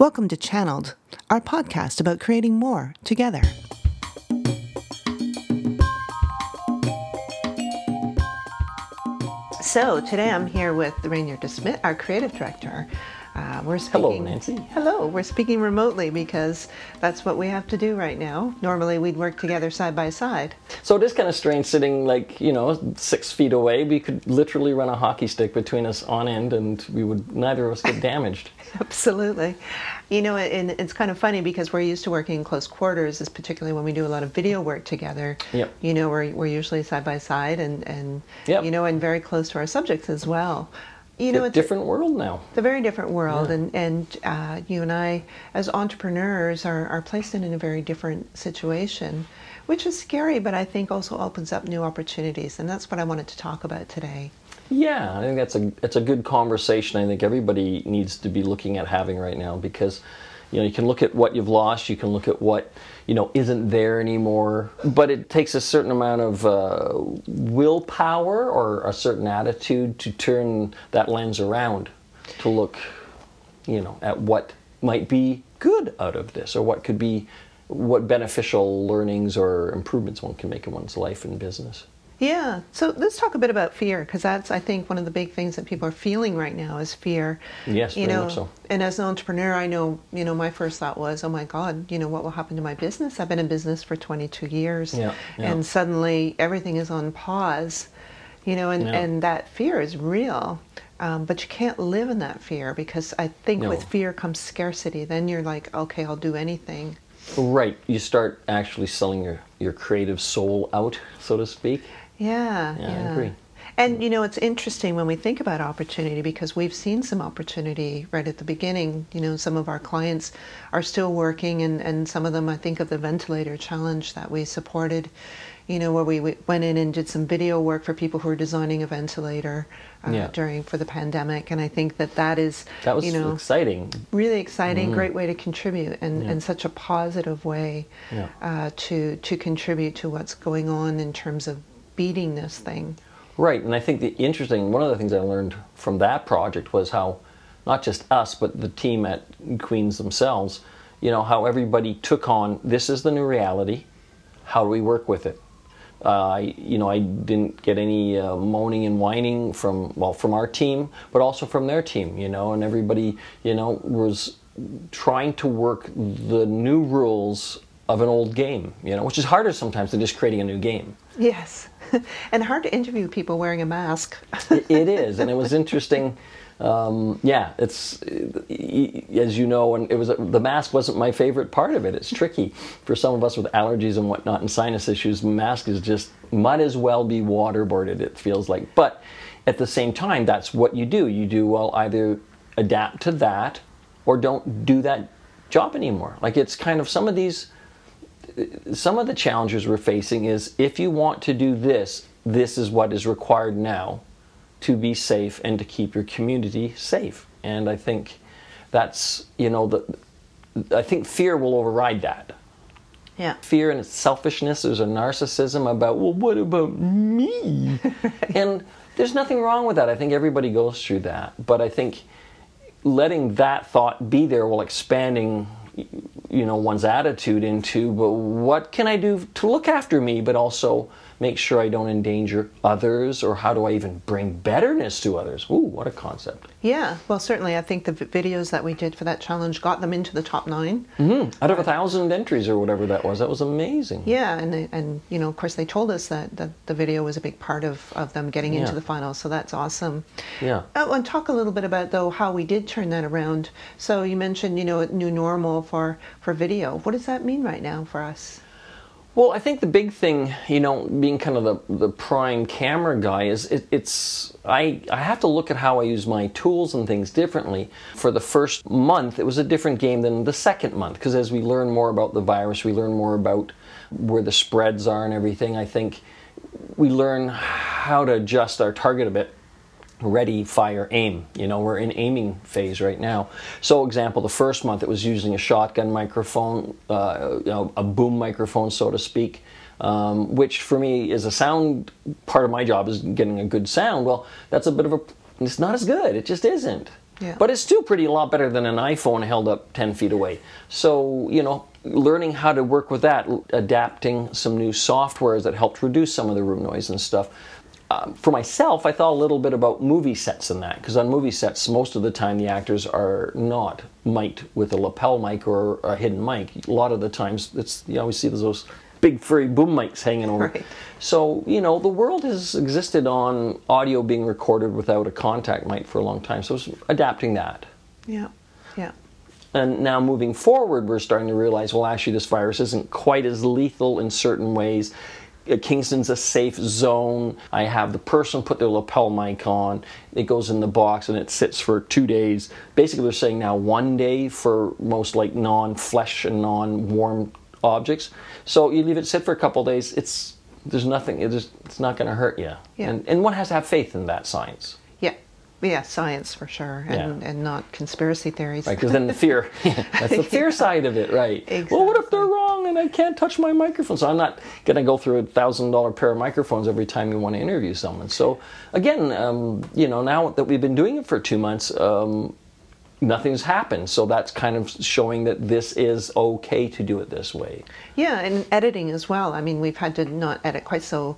Welcome to Channeled, our podcast about creating more together. So today I'm here with Rainier DeSmit, our creative director. We're speaking, Hello, Nancy. Hello. We're speaking remotely because that's what we have to do right now. Normally, we'd work together side by side. So it is kind of strange sitting like, you know, six feet away. We could literally run a hockey stick between us on end and we would, neither of us get damaged. Absolutely. You know, and it's kind of funny because we're used to working in close quarters, is particularly when we do a lot of video work together. Yep. You know, we're, we're usually side by side and, and Yep. you know, and very close to our subjects as well. You know, it's different world now. It's a very different world, Yeah. and and uh, you and I, as entrepreneurs, are are placed in a very different situation, which is scary, but I think also opens up new opportunities, and that's what I wanted to talk about today. Yeah, I think that's a it's a good conversation. I think everybody needs to be looking at having right now because you know you can look at what you've lost, you can look at what you know isn't there anymore, but it takes a certain amount of uh, willpower or a certain attitude to turn that lens around to look you know at what might be good out of this or what could be what beneficial learnings or improvements one can make in one's life and business. Yeah. So let's talk a bit about fear, because that's I think one of the big things that people are feeling right now is fear. Yes, you know, much so. and as an entrepreneur, I know you know my first thought was, oh my God, you know what will happen to my business? I've been in business for 22 years, Yeah, yeah. and suddenly everything is on pause. You know, and, Yeah. and that fear is real. Um, but you can't live in that fear because I think No. with fear comes scarcity. Then you're like, okay, I'll do anything. Right. You start actually selling your, your creative soul out, so to speak. Yeah, Yeah, I agree. And you know, it's interesting when we think about opportunity because we've seen some opportunity right at the beginning. You know, some of our clients are still working, and, and some of them, I think of the ventilator challenge that we supported, you know, where we, we went in and did some video work for people who are designing a ventilator uh, Yeah. during for the pandemic. And I think that that is, That was you know, exciting. really exciting, great way to contribute, and, Yeah. and such a positive way Yeah. uh, to to contribute to what's going on in terms of beating this thing. Right. And I think the interesting, one of the things I learned from that project was how not just us, but the team at Queen's themselves, you know, how everybody took on this is the new reality. How do we work with it? Uh, I, you know, I didn't get any uh, moaning and whining from well from our team, but also from their team. You know, and everybody, you know, was trying to work the new rules of an old game. You know, which is harder sometimes than just creating a new game. Yes, and hard to interview people wearing a mask. it, is, and it was interesting. Um, yeah, it's as you know, and it was the mask wasn't my favorite part of it. It's tricky for some of us with allergies and whatnot and sinus issues. Mask is just might as well be waterboarded. It feels like, but at the same time, that's what you do. You do well either adapt to that or don't do that job anymore. Like it's kind of some of these some of the challenges we're facing is if you want to do this, this is what is required now to be safe and to keep your community safe. And I think that's, you know, the, I think fear will override that. Yeah, Fear and selfishness, there's a narcissism about, well, what about me? and there's nothing wrong with that. I think everybody goes through that. But I think letting that thought be there while expanding you know one's attitude into but what can i do to look after me but also make sure i don't endanger others or how do i even bring betterness to others ooh what a concept yeah. Well, certainly, I think the v- videos that we did for that challenge got them into the top nine. mm-hmm. out of a thousand entries or whatever that was that was amazing Yeah, and they, and you know, of course, they told us that, that the video was a big part of, of them getting into the finals. So that's awesome. yeah Oh, and talk a little bit about though how we did turn that around. So you mentioned you know new normal for for video. What does that mean right now for us? Well, I think the big thing, you know, being kind of the, the prime camera guy, is it, it's I I have to look at how I use my tools and things differently. For the first month, it was a different game than the second month because as we learn more about the virus, we learn more about where the spreads are and everything. I think we learn how to adjust our target a bit ready, fire, aim. You know, we're in aiming phase right now. So, example, the first month it was using a shotgun microphone, uh, you know, a boom microphone, so to speak. Um, which for me is a sound part of my job is getting a good sound. Well, that's a bit of a it's not as good. It just isn't. Yeah. But it's still pretty a lot better than an iPhone held up 10 feet away. So, you know, learning how to work with that, adapting some new softwares that helped reduce some of the room noise and stuff. Um, for myself, I thought a little bit about movie sets and that, because on movie sets, most of the time the actors are not mic'd with a lapel mic or a hidden mic. A lot of the times, it's you always see those big furry boom mics hanging over. Right. So, you know, the world has existed on audio being recorded without a contact mic for a long time. So it's adapting that. Yeah. Yeah. And now moving forward, we're starting to realize, well, actually, this virus isn't quite as lethal in certain ways. Kingston's a safe zone. I have the person put their lapel mic on. It goes in the box and it sits for two days. Basically, they're saying now one day for most like non-flesh and non-warm objects. So you leave it sit for a couple days. It's there's nothing. It just, it's not going to hurt you. Yeah. And and one has to have faith in that science. Yeah. Yeah, science for sure, and, Yeah. and not conspiracy theories. Right, because then the fear, that's the fear side of it, right? Well, what if they're wrong and I can't touch my microphone? So I'm not going to go through a thousand dollar pair of microphones every time you want to interview someone. So again, um, you know, now that we've been doing it for two months, um, nothing's happened. So that's kind of showing that this is okay to do it this way. Yeah, and editing as well. I mean, we've had to not edit quite so.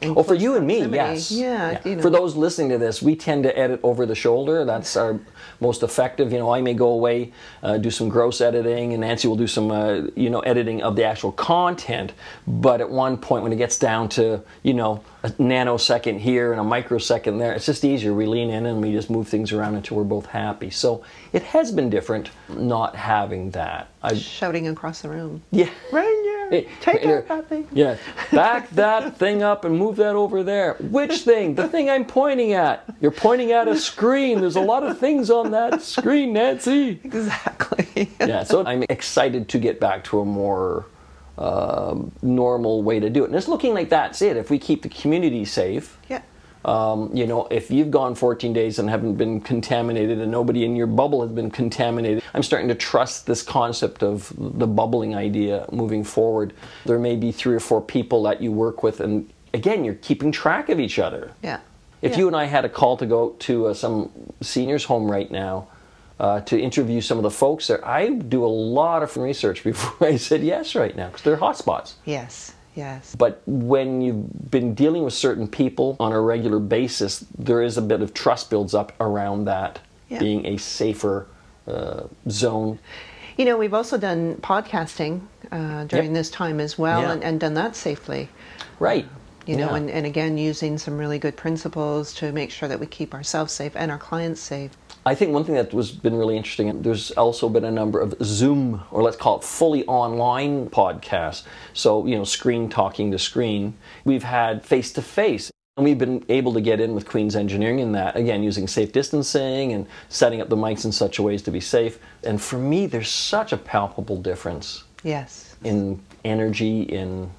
In Oh, for you and me, yes. Yeah, you know. For those listening to this, we tend to edit over the shoulder. That's our most effective. You know, I may go away, uh, do some gross editing, and Nancy will do some, uh, you know, editing of the actual content. But at one point, when it gets down to, you know, a nanosecond here and a microsecond there, it's just easier. We lean in and we just move things around until we're both happy. So it has been different not having that. I, shouting across the room. yeah. Right Hey, take here. out that thing. Yeah, back that thing up and move that over there. Which thing? The thing I'm pointing at. You're pointing at a screen. There's a lot of things on that screen, Nancy. Exactly. Yeah, so I'm excited to get back to a more um, normal way to do it. And it's looking like that's it. If we keep the community safe, yeah. Um, you know, if you've gone 14 days and haven't been contaminated and nobody in your bubble has been contaminated, I'm starting to trust this concept of the bubbling idea moving forward. There may be three or four people that you work with, and again, you're keeping track of each other. Yeah. If Yeah. you and I had a call to go to uh, some seniors' home right now uh, to interview some of the folks there, I do a lot of research before I said yes right now because they're hotspots. Yes. Yes. But when you've been dealing with certain people on a regular basis, there is a bit of trust builds up around that Yeah. being a safer uh, zone. You know, we've also done podcasting uh, during Yep. this time as well, Yeah. and, and done that safely. Right. You know, Yeah. and, and again, using some really good principles to make sure that we keep ourselves safe and our clients safe. I think one thing that was been really interesting. There's also been a number of Zoom, or let's call it fully online podcasts. So you know, screen talking to screen. We've had face to face, and we've been able to get in with Queen's Engineering in that again using safe distancing and setting up the mics in such a ways to be safe. And for me, there's such a palpable difference Yes. in energy, in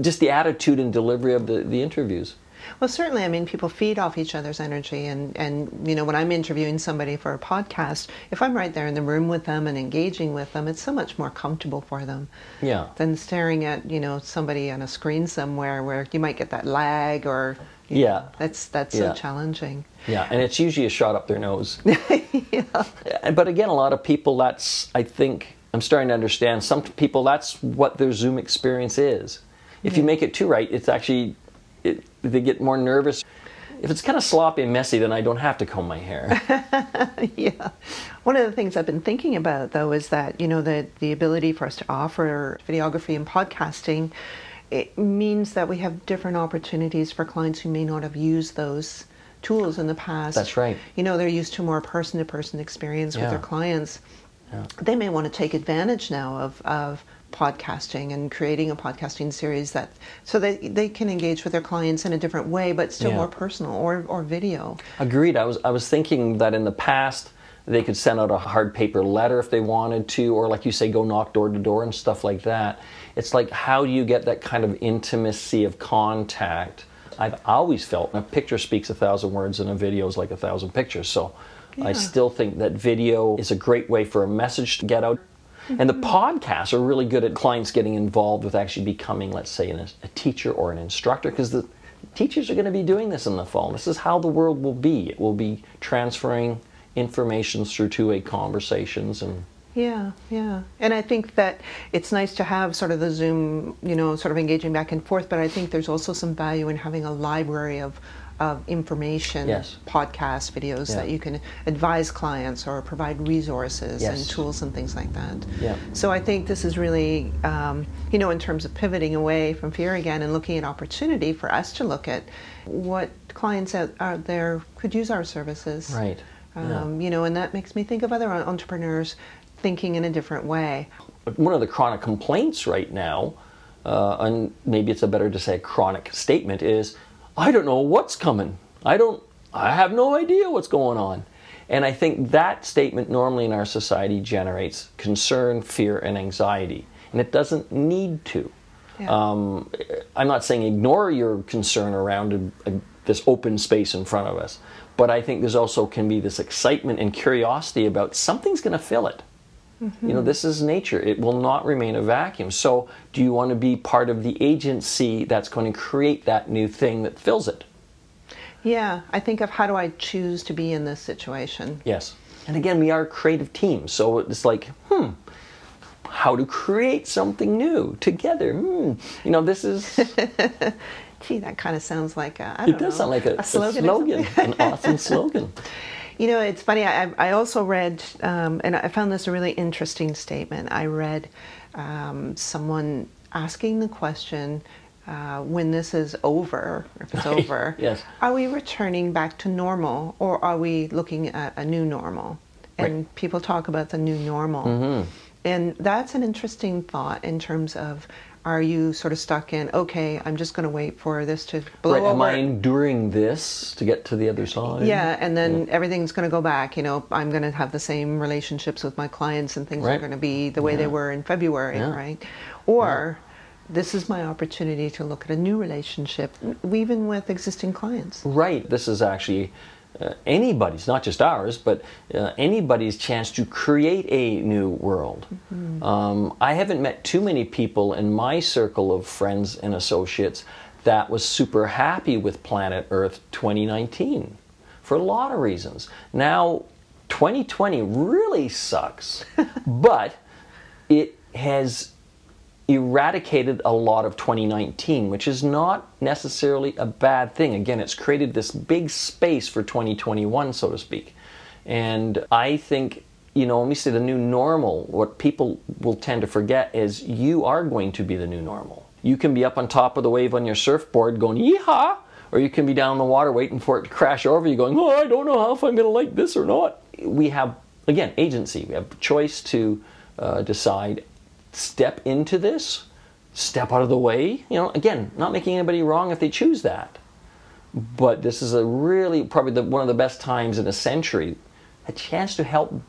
just the attitude and delivery of the, the interviews. Well, certainly, I mean, people feed off each other's energy. And, and, you know, when I'm interviewing somebody for a podcast, if I'm right there in the room with them and engaging with them, it's so much more comfortable for them Yeah. than staring at, you know, somebody on a screen somewhere where you might get that lag or. Yeah. know, that's that's Yeah. so challenging. Yeah, and it's usually a shot up their nose. yeah. But again, a lot of people, that's, I think, I'm starting to understand, some people, that's what their Zoom experience is. If you make it too right, it's actually, it, they get more nervous. If it's kind of sloppy and messy, then I don't have to comb my hair. yeah. One of the things I've been thinking about though is that, you know, the the ability for us to offer videography and podcasting it means that we have different opportunities for clients who may not have used those tools in the past. That's right. You know, they're used to more person to person experience with their clients. Yeah. They may want to take advantage now of, of podcasting and creating a podcasting series that so that they can engage with their clients in a different way but still Yeah. more personal or, or video. Agreed. I was I was thinking that in the past they could send out a hard paper letter if they wanted to, or like you say, go knock door to door and stuff like that. It's like how do you get that kind of intimacy of contact? I've always felt a picture speaks a thousand words and a video is like a thousand pictures. So I still think that video is a great way for a message to get out. Mm-hmm. And the podcasts are really good at clients getting involved with actually becoming, let's say, an, a teacher or an instructor, because the teachers are going to be doing this in the fall. This is how the world will be. It will be transferring information through two-way conversations and yeah, yeah. And I think that it's nice to have sort of the Zoom, you know, sort of engaging back and forth, but I think there's also some value in having a library of, of information, yes. podcast videos yeah. that you can advise clients or provide resources yes. and tools and things like that. Yeah. So I think this is really, um, you know, in terms of pivoting away from fear again and looking at opportunity for us to look at what clients out, out there could use our services. Right. Um, yeah. You know, and that makes me think of other entrepreneurs thinking in a different way. One of the chronic complaints right now, uh, and maybe it's a better to say chronic statement, is I don't know what's coming. I don't. I have no idea what's going on. And I think that statement normally in our society generates concern, fear, and anxiety. And it doesn't need to. Yeah. Um, I'm not saying ignore your concern around a, a, this open space in front of us, but I think there's also can be this excitement and curiosity about something's going to fill it. Mm-hmm. You know, this is nature. It will not remain a vacuum. So, do you want to be part of the agency that's going to create that new thing that fills it? Yeah, I think of how do I choose to be in this situation? Yes. And again, we are creative teams. So it's like, hmm, how to create something new together. Hmm. You know, this is. Gee, that kind of sounds like a, it does know, sound like a, a slogan, a slogan an awesome slogan. You know, it's funny. I, I also read, um, and I found this a really interesting statement. I read um, someone asking the question, uh, when this is over, if it's over, yes. are we returning back to normal or are we looking at a new normal? And right. people talk about the new normal. Mm-hmm. And that's an interesting thought in terms of are you sort of stuck in okay i'm just going to wait for this to blow right, over am i enduring this to get to the other side yeah and then yeah. everything's going to go back you know i'm going to have the same relationships with my clients and things right. are going to be the way yeah. they were in february yeah. right or this is my opportunity to look at a new relationship even with existing clients right this is actually uh, anybody's, not just ours, but uh, anybody's chance to create a new world. Mm-hmm. Um, I haven't met too many people in my circle of friends and associates that was super happy with Planet Earth 2019 for a lot of reasons. Now, 2020 really sucks, but it has eradicated a lot of 2019, which is not necessarily a bad thing. Again, it's created this big space for 2021, so to speak. And I think, you know, when we say the new normal, what people will tend to forget is you are going to be the new normal. You can be up on top of the wave on your surfboard going, yeehaw! Or you can be down in the water waiting for it to crash over you going, oh, I don't know if I'm going to like this or not. We have, again, agency. We have choice to uh, decide step into this, step out of the way. You know, again, not making anybody wrong if they choose that. But this is a really probably the, one of the best times in a century, a chance to help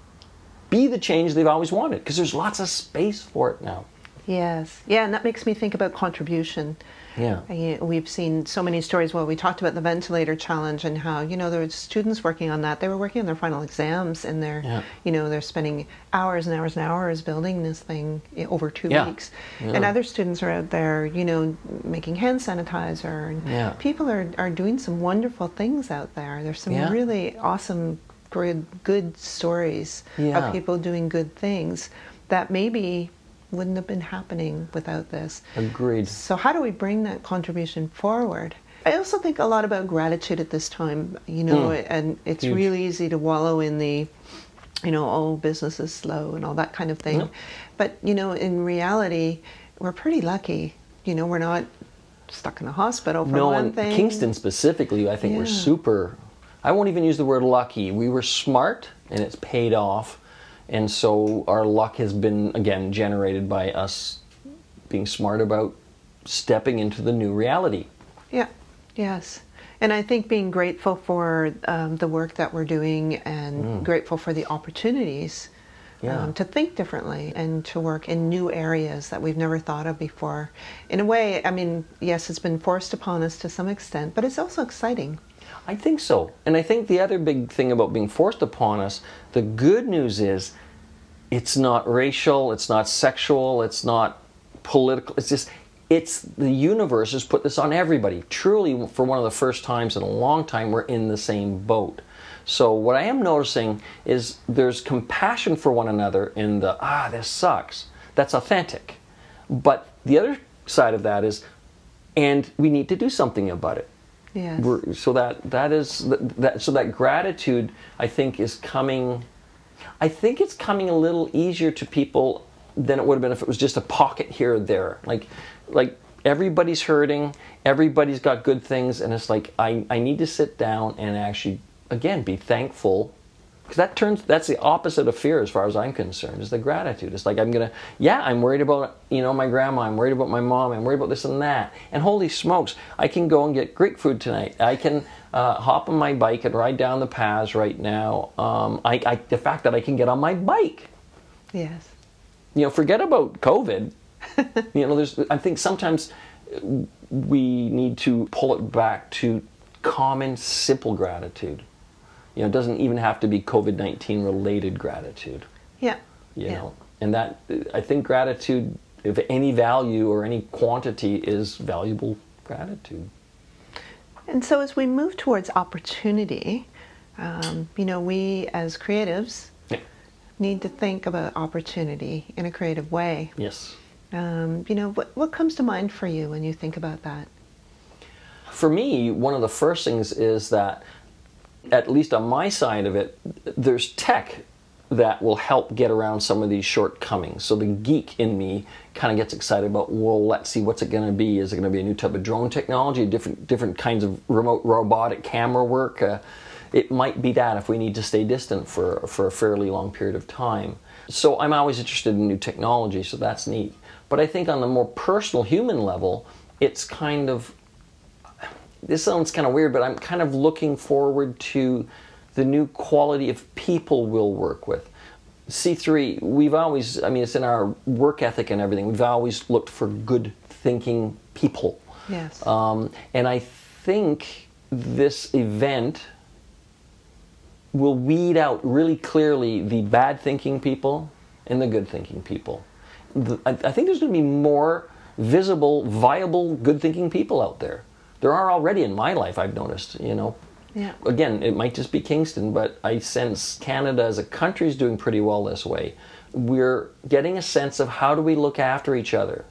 be the change they've always wanted because there's lots of space for it now. Yes. Yeah, and that makes me think about contribution. Yeah. We've seen so many stories. Well, we talked about the ventilator challenge and how, you know, there were students working on that. They were working on their final exams and they're, yeah. you know, they're spending hours and hours and hours building this thing over two yeah. weeks. Yeah. And other students are out there, you know, making hand sanitizer. And yeah. people are, are doing some wonderful things out there. There's some really awesome, good, good stories of people doing good things that maybe wouldn't have been happening without this. Agreed. So, how do we bring that contribution forward? I also think a lot about gratitude at this time, you know, mm. and it's Huge. really easy to wallow in the, you know, oh, business is slow and all that kind of thing. But, you know, in reality, we're pretty lucky. You know, we're not stuck in a hospital for no, one thing. In Kingston specifically, I think yeah. we're super. I won't even use the word lucky. We were smart, and it's paid off and so our luck has been, again, generated by us being smart about stepping into the new reality. Yeah, yes. And I think being grateful for um, the work that we're doing and mm. grateful for the opportunities yeah. um, to think differently and to work in new areas that we've never thought of before. In a way, I mean, yes, it's been forced upon us to some extent, but it's also exciting. I think so. And I think the other big thing about being forced upon us, the good news is it's not racial, it's not sexual, it's not political. It's just it's the universe has put this on everybody. Truly, for one of the first times in a long time, we're in the same boat. So what I am noticing is there's compassion for one another in the ah this sucks. That's authentic. But the other side of that is and we need to do something about it. Yes. We're, so that that is that so that gratitude I think is coming I think it's coming a little easier to people than it would have been if it was just a pocket here or there. Like like everybody's hurting, everybody's got good things and it's like I, I need to sit down and actually again be thankful because that turns that's the opposite of fear as far as i'm concerned is the gratitude. It's like i'm gonna yeah i'm worried about you know my grandma i'm worried about my mom i'm worried about this and that. And holy smokes i can go and get greek food tonight. I can uh, hop on my bike and ride down the paths right now. Um, I, I, the fact that i can get on my bike. Yes. You know forget about covid. You know there's i think sometimes we need to pull it back to common simple gratitude you know, it doesn't even have to be COVID 19 related gratitude. Yeah. You yeah. know, and that, I think gratitude, if any value or any quantity is valuable gratitude. And so as we move towards opportunity, um, you know, we as creatives yeah. need to think about opportunity in a creative way. Yes. Um, you know, what, what comes to mind for you when you think about that? For me, one of the first things is that at least on my side of it, there's tech that will help get around some of these shortcomings. So the geek in me kind of gets excited about, well, let's see what's it going to be. Is it going to be a new type of drone technology, different different kinds of remote robotic camera work? Uh, it might be that if we need to stay distant for for a fairly long period of time. So I'm always interested in new technology, so that's neat. But I think on the more personal human level, it's kind of this sounds kind of weird, but I'm kind of looking forward to the new quality of people we'll work with. C3, we've always, I mean, it's in our work ethic and everything, we've always looked for good thinking people. Yes. Um, and I think this event will weed out really clearly the bad thinking people and the good thinking people. The, I, I think there's going to be more visible, viable, good thinking people out there there are already in my life I've noticed, you know. Yeah. Again, it might just be Kingston, but I sense Canada as a country is doing pretty well this way. We're getting a sense of how do we look after each other.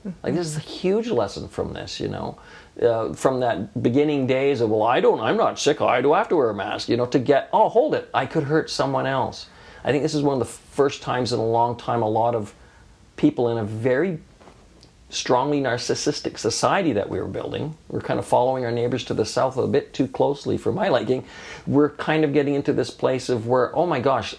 Mm-hmm. Like this is a huge lesson from this, you know. Uh, from that beginning days of well, I don't, I'm not sick, I do have to wear a mask, you know, to get oh, hold it, I could hurt someone else. I think this is one of the first times in a long time a lot of people in a very strongly narcissistic society that we were building. We're kind of following our neighbors to the south a bit too closely for my liking. We're kind of getting into this place of where, oh my gosh,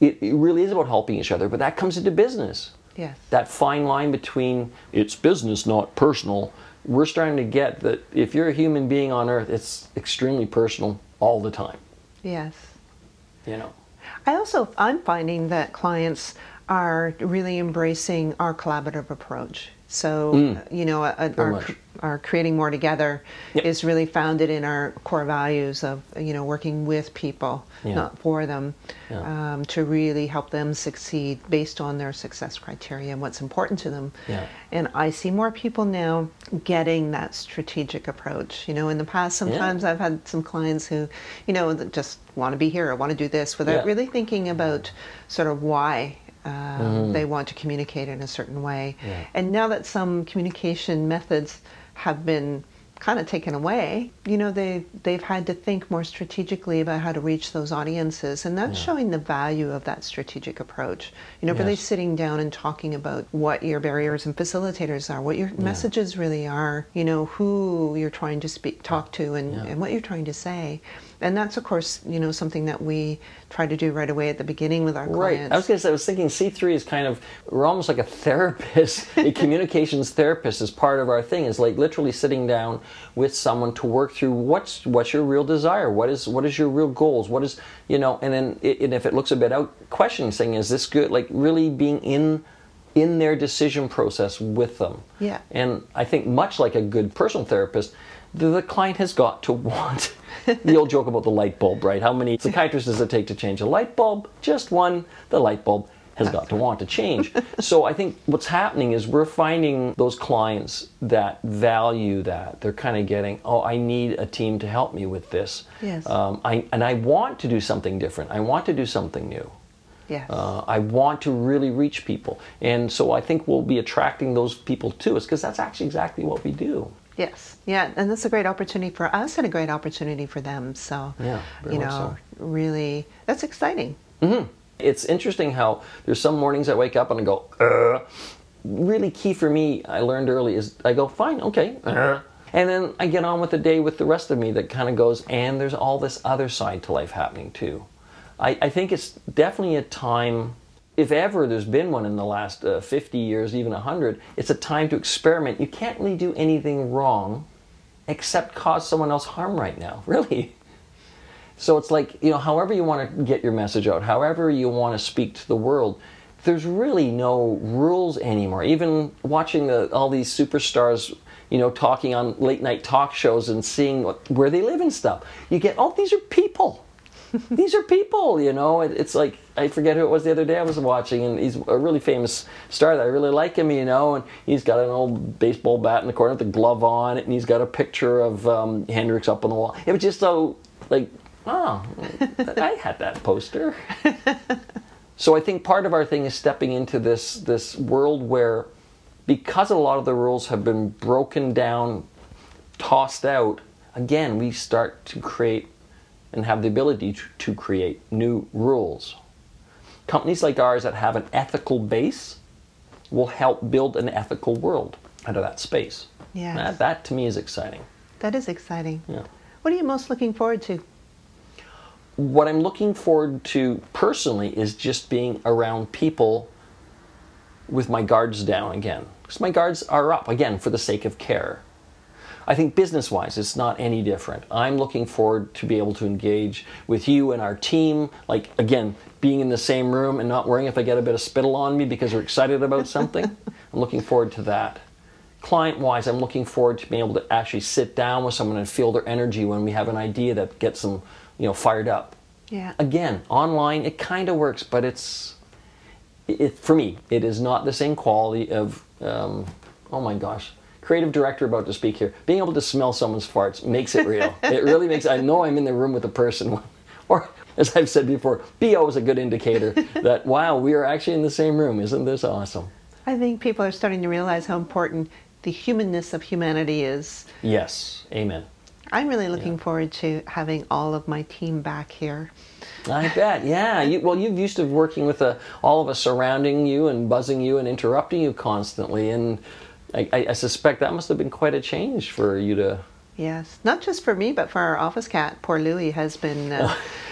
it, it really is about helping each other, but that comes into business. Yes. That fine line between it's business, not personal. We're starting to get that if you're a human being on earth, it's extremely personal all the time. Yes. You know. I also I'm finding that clients are really embracing our collaborative approach. So, mm. you know, a, our, our creating more together yep. is really founded in our core values of, you know, working with people, yeah. not for them, yeah. um, to really help them succeed based on their success criteria and what's important to them. Yeah. And I see more people now getting that strategic approach. You know, in the past, sometimes I've had some clients who, you know, just want to be here or want to do this without really thinking about sort of why uh, mm. They want to communicate in a certain way. Yeah. And now that some communication methods have been kind of taken away, you know, they they've had to think more strategically about how to reach those audiences, and that's yeah. showing the value of that strategic approach. You know, yes. really sitting down and talking about what your barriers and facilitators are, what your yeah. messages really are, you know, who you're trying to speak, talk to, and, yeah. and what you're trying to say and that's of course you know something that we try to do right away at the beginning with our clients. Right. I was going to say I was thinking C3 is kind of we're almost like a therapist, a communications therapist is part of our thing is like literally sitting down with someone to work through what's what's your real desire, what is what is your real goals, what is you know, and then it, and if it looks a bit out, questioning, saying is this good, like really being in in their decision process with them. Yeah. And I think much like a good personal therapist, the, the client has got to want the old joke about the light bulb, right? How many psychiatrists does it take to change a light bulb? Just one. The light bulb has got to want to change. so I think what's happening is we're finding those clients that value that. They're kind of getting, oh, I need a team to help me with this. Yes. Um, I, and I want to do something different. I want to do something new. Yes. Uh, I want to really reach people. And so I think we'll be attracting those people to us because that's actually exactly what we do. Yes, yeah, and that's a great opportunity for us and a great opportunity for them. So, Yeah, you know, so. really, that's exciting. It's interesting how there's some mornings I wake up and I go, uh. Really key for me, I learned early, is I go, fine, okay, uh. And then I get on with the day with the rest of me that kind of goes, and there's all this other side to life happening too. I, I think it's definitely a time, if ever there's been one in the last uh, 50 years, even 100, it's a time to experiment. You can't really do anything wrong except cause someone else harm right now, really. So it's like, you know, however you want to get your message out, however you want to speak to the world, there's really no rules anymore. Even watching the, all these superstars, you know, talking on late night talk shows and seeing what, where they live and stuff, you get, oh, these are people. these are people, you know. It, it's like, I forget who it was the other day I was watching, and he's a really famous star that I really like him, you know, and he's got an old baseball bat in the corner with the glove on it, and he's got a picture of um, Hendrix up on the wall. It was just so, like, oh, I had that poster. so I think part of our thing is stepping into this this world where, because a lot of the rules have been broken down, tossed out, again we start to create and have the ability to, to create new rules. Companies like ours that have an ethical base will help build an ethical world out of that space. Yes. That, that to me is exciting. That is exciting. Yeah. What are you most looking forward to? What I'm looking forward to personally is just being around people with my guards down again. Because my guards are up again for the sake of care. I think business wise, it's not any different. I'm looking forward to be able to engage with you and our team. Like, again, being in the same room and not worrying if I get a bit of spittle on me because we're excited about something. I'm looking forward to that. Client wise, I'm looking forward to being able to actually sit down with someone and feel their energy when we have an idea that gets them, you know, fired up. Yeah. Again, online it kind of works, but it's it, for me it is not the same quality of um, oh my gosh creative director about to speak here being able to smell someone's farts makes it real it really makes i know i'm in the room with the person or as i've said before bo is a good indicator that wow we are actually in the same room isn't this awesome I think people are starting to realize how important the humanness of humanity is. yes amen I'm really looking forward to having all of my team back here. I bet, yeah. You, well, you've used to working with uh all of us surrounding you and buzzing you and interrupting you constantly, and I, I, I suspect that must have been quite a change for you to. Yes, not just for me, but for our office cat. Poor Louis has been uh,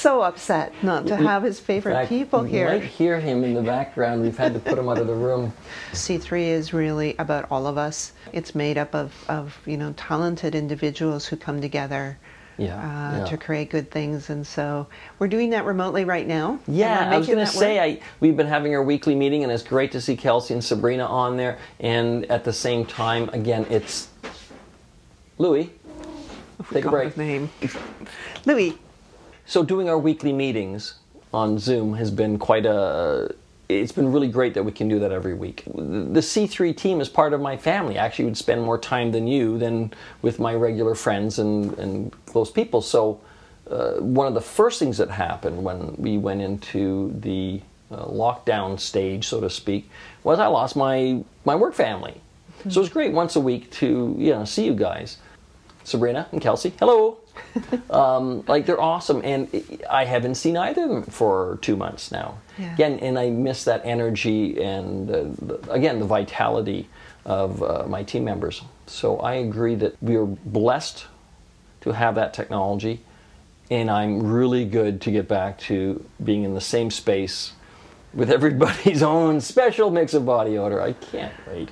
so upset not to have his favorite fact, people you might here. hear him in the background. We've had to put him out of the room. C3 is really about all of us. It's made up of, of you know talented individuals who come together Yeah, uh, yeah. to create good things, and so we're doing that remotely right now. Yeah, I was going to say. I we've been having our weekly meeting, and it's great to see Kelsey and Sabrina on there. And at the same time, again, it's Louis. Take a break. his name. Louis. So doing our weekly meetings on Zoom has been quite a. It's been really great that we can do that every week. The C3 team is part of my family. I actually would spend more time than you than with my regular friends and, and close people. So uh, one of the first things that happened when we went into the uh, lockdown stage, so to speak, was I lost my my work family. So it was great once a week to you know see you guys. Sabrina and Kelsey, hello. um, like they're awesome, and I haven't seen either of them for two months now. Yeah. Again, and I miss that energy and uh, the, again the vitality of uh, my team members. So I agree that we are blessed to have that technology, and I'm really good to get back to being in the same space with everybody's own special mix of body odor. I can't wait.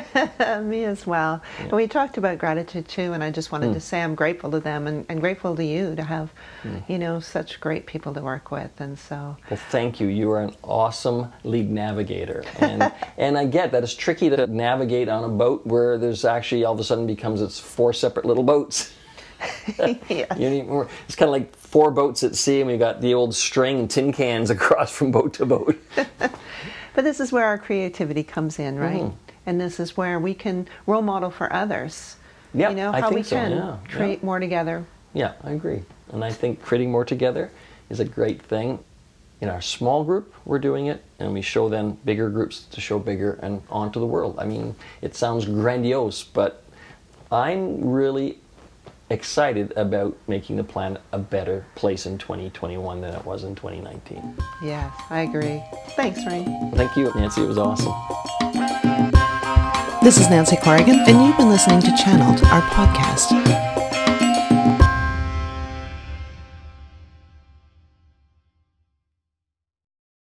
Me as well. And we talked about gratitude too, and I just Hmm. wanted to say I'm grateful to them and, and grateful to you to have, Hmm. you know, such great people to work with. And so, Well, thank you. You are an awesome lead navigator, and and I get that it's tricky to navigate on a boat where there's actually all of a sudden becomes it's four separate little boats. Yes. You need more. It's kind of like four boats at sea, and we got the old string tin cans across from boat to boat. But this is where our creativity comes in, right? Mhm. And this is where we can role model for others. Yeah, you know I how think we so, can yeah, create yeah. more together. Yeah, I agree. And I think creating more together is a great thing. In our small group, we're doing it, and we show then bigger groups to show bigger and on to the world. I mean, it sounds grandiose, but I'm really excited about making the planet a better place in 2021 than it was in 2019. Yes, I agree. Thanks, Rain. Thank you, Nancy. It was awesome. This is Nancy Corrigan, and you've been listening to Channeled, our podcast.